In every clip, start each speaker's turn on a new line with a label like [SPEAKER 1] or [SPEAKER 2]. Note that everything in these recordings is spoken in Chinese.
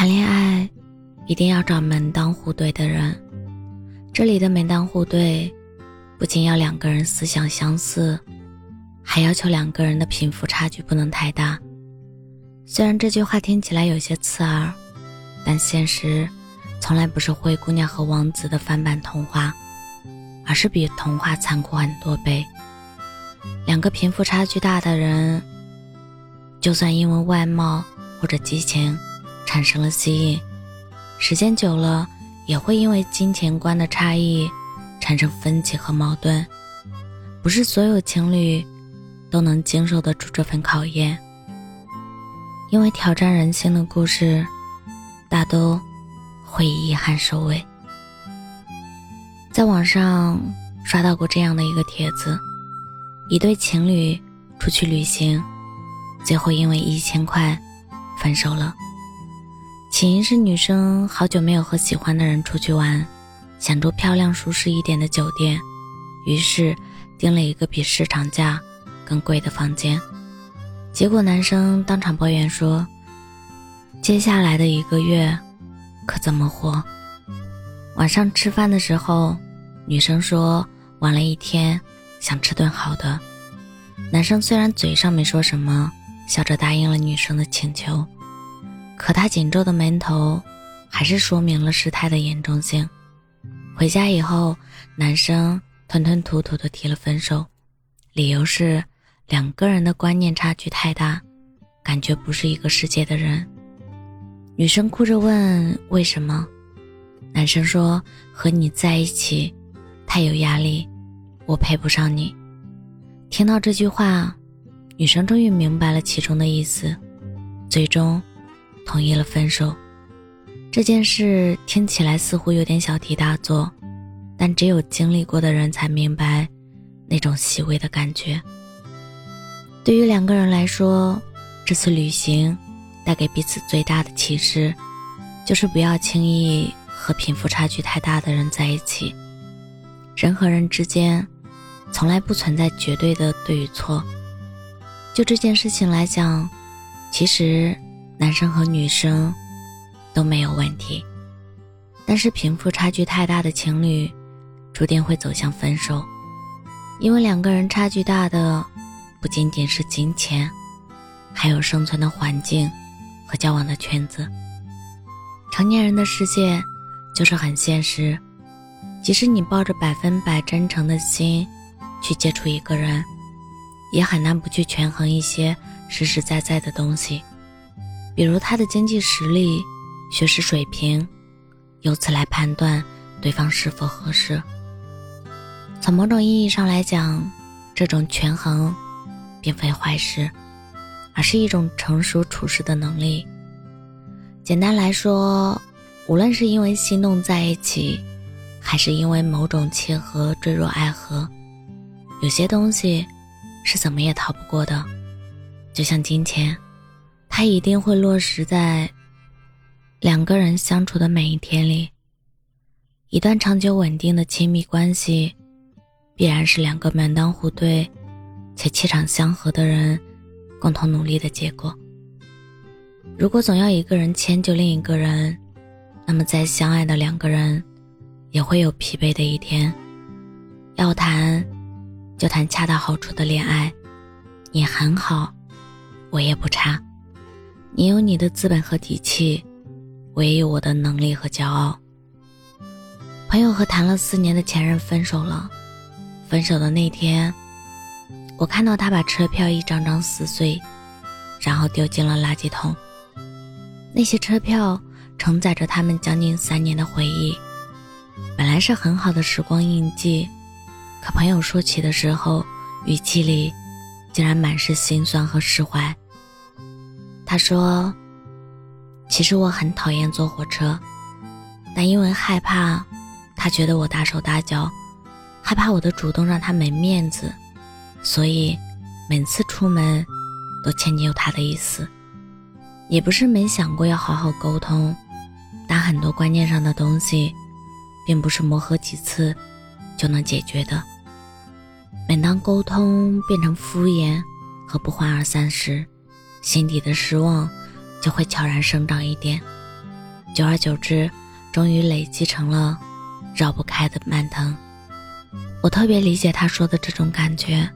[SPEAKER 1] 谈恋爱一定要找门当户对的人。这里的门当户对，不仅要两个人思想相似，还要求两个人的贫富差距不能太大。虽然这句话听起来有些刺耳，但现实从来不是灰姑娘和王子的翻版童话，而是比童话残酷很多倍。两个贫富差距大的人，就算因为外貌或者激情产生了吸引，时间久了也会因为金钱观的差异产生分歧和矛盾。不是所有情侣都能经受得住这份考验。因为挑战人心的故事，大都会以遗憾收尾。在网上刷到过这样的一个帖子：一对情侣出去旅行，最后因为一千块分手了。起因是女生好久没有和喜欢的人出去玩，想住漂亮舒适一点的酒店，于是订了一个比市场价更贵的房间。结果男生当场抱怨说：“接下来的一个月，可怎么活？”晚上吃饭的时候，女生说玩了一天，想吃顿好的。男生虽然嘴上没说什么，笑着答应了女生的请求，可他紧皱的眉头，还是说明了事态的严重性。回家以后，男生吞吞吐吐的提了分手，理由是。两个人的观念差距太大，感觉不是一个世界的人。女生哭着问：“为什么？”男生说：“和你在一起太有压力，我配不上你。”听到这句话，女生终于明白了其中的意思，最终同意了分手。这件事听起来似乎有点小题大做，但只有经历过的人才明白那种细微的感觉。对于两个人来说，这次旅行带给彼此最大的启示，就是不要轻易和贫富差距太大的人在一起。人和人之间，从来不存在绝对的对与错。就这件事情来讲，其实男生和女生都没有问题，但是贫富差距太大的情侣，注定会走向分手，因为两个人差距大的。不仅仅是金钱，还有生存的环境和交往的圈子。成年人的世界就是很现实，即使你抱着百分百真诚的心去接触一个人，也很难不去权衡一些实实在在的东西，比如他的经济实力、学识水平，由此来判断对方是否合适。从某种意义上来讲，这种权衡。并非坏事，而是一种成熟处事的能力。简单来说，无论是因为心动在一起，还是因为某种契合坠入爱河，有些东西是怎么也逃不过的。就像金钱，它一定会落实在两个人相处的每一天里。一段长久稳定的亲密关系，必然是两个门当户对。且气场相合的人，共同努力的结果。如果总要一个人迁就另一个人，那么再相爱的两个人，也会有疲惫的一天。要谈，就谈恰到好处的恋爱。你很好，我也不差。你有你的资本和底气，我也有我的能力和骄傲。朋友和谈了四年的前任分手了，分手的那天。我看到他把车票一张张撕碎，然后丢进了垃圾桶。那些车票承载着他们将近三年的回忆，本来是很好的时光印记，可朋友说起的时候，语气里竟然满是心酸和释怀。他说：“其实我很讨厌坐火车，但因为害怕他觉得我大手大脚，害怕我的主动让他没面子。”所以，每次出门都迁就他的意思，也不是没想过要好好沟通，但很多观念上的东西，并不是磨合几次就能解决的。每当沟通变成敷衍和不欢而散时，心底的失望就会悄然生长一点。久而久之，终于累积成了绕不开的蔓藤。我特别理解他说的这种感觉。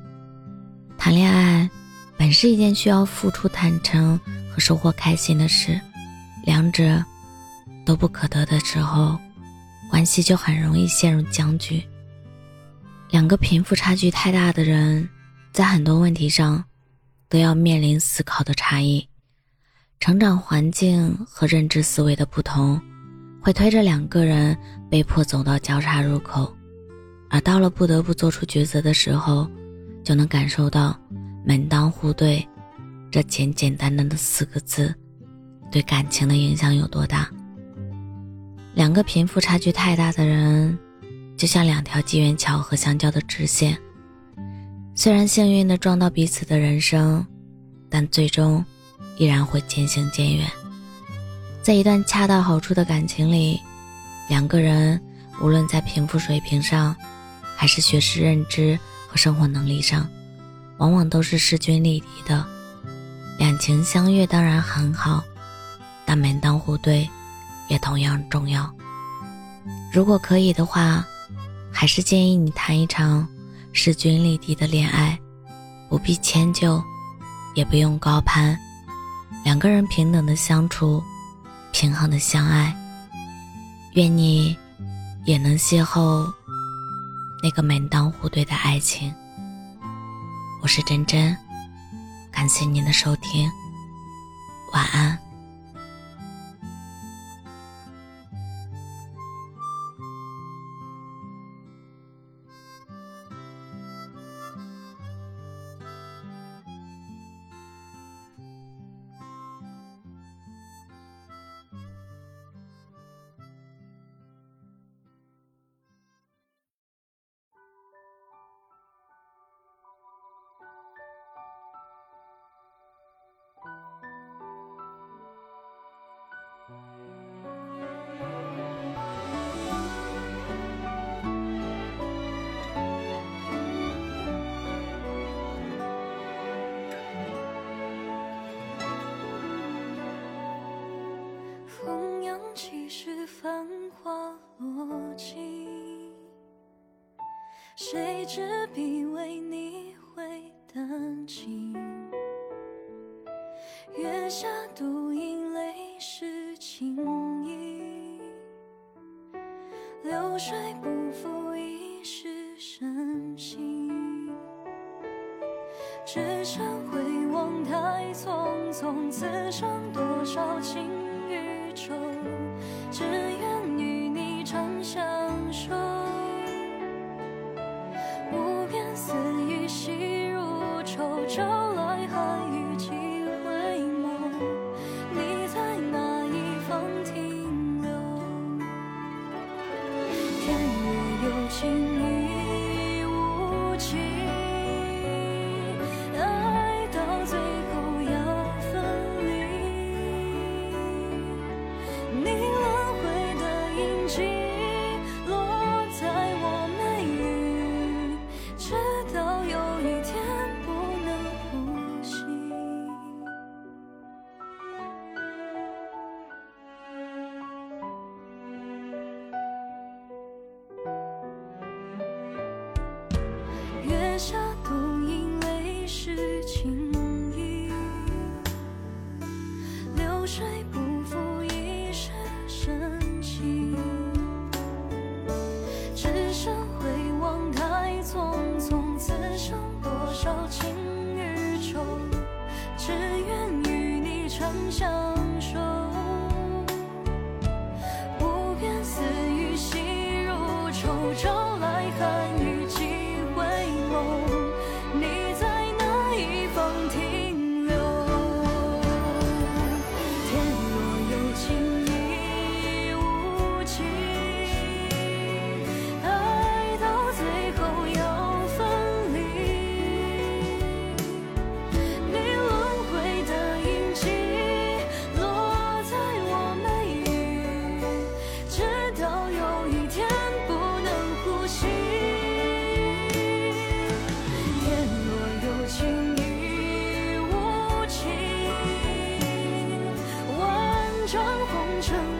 [SPEAKER 1] 谈恋爱本是一件需要付出、坦诚和收获开心的事，两者都不可得的时候，关系就很容易陷入僵局。两个贫富差距太大的人，在很多问题上都要面临思考的差异，成长环境和认知思维的不同，会推着两个人被迫走到交叉入口。而到了不得不做出抉择的时候，就能感受到“门当户对”这简简单单的四个字对感情的影响有多大。两个贫富差距太大的人，就像两条机缘巧合相交的直线，虽然幸运的撞到彼此的人生，但最终依然会渐行渐远。在一段恰到好处的感情里，两个人无论在贫富水平上，还是学识、认知和生活能力上，往往都是势均力敌的。两情相悦当然很好，但门当户对也同样重要。如果可以的话，还是建议你谈一场势均力敌的恋爱，不必迁就，也不用高攀，两个人平等的相处，平衡的相爱。愿你也能邂逅。那个门当户对的爱情，我是真真，感谢您的收听，晚安。
[SPEAKER 2] 谁执笔为你绘丹青？月下独饮，泪湿青衣。流水不负一世深情，只身回望太匆匆，此生多少情盼雨季回眸你在哪一方停留天若有情亦无情爱到最后要分离。你月下独饮，泪湿青衣，流水不负一世深情。只剩回望太匆匆，此生多少情与仇，只愿与你长相守。闯红尘。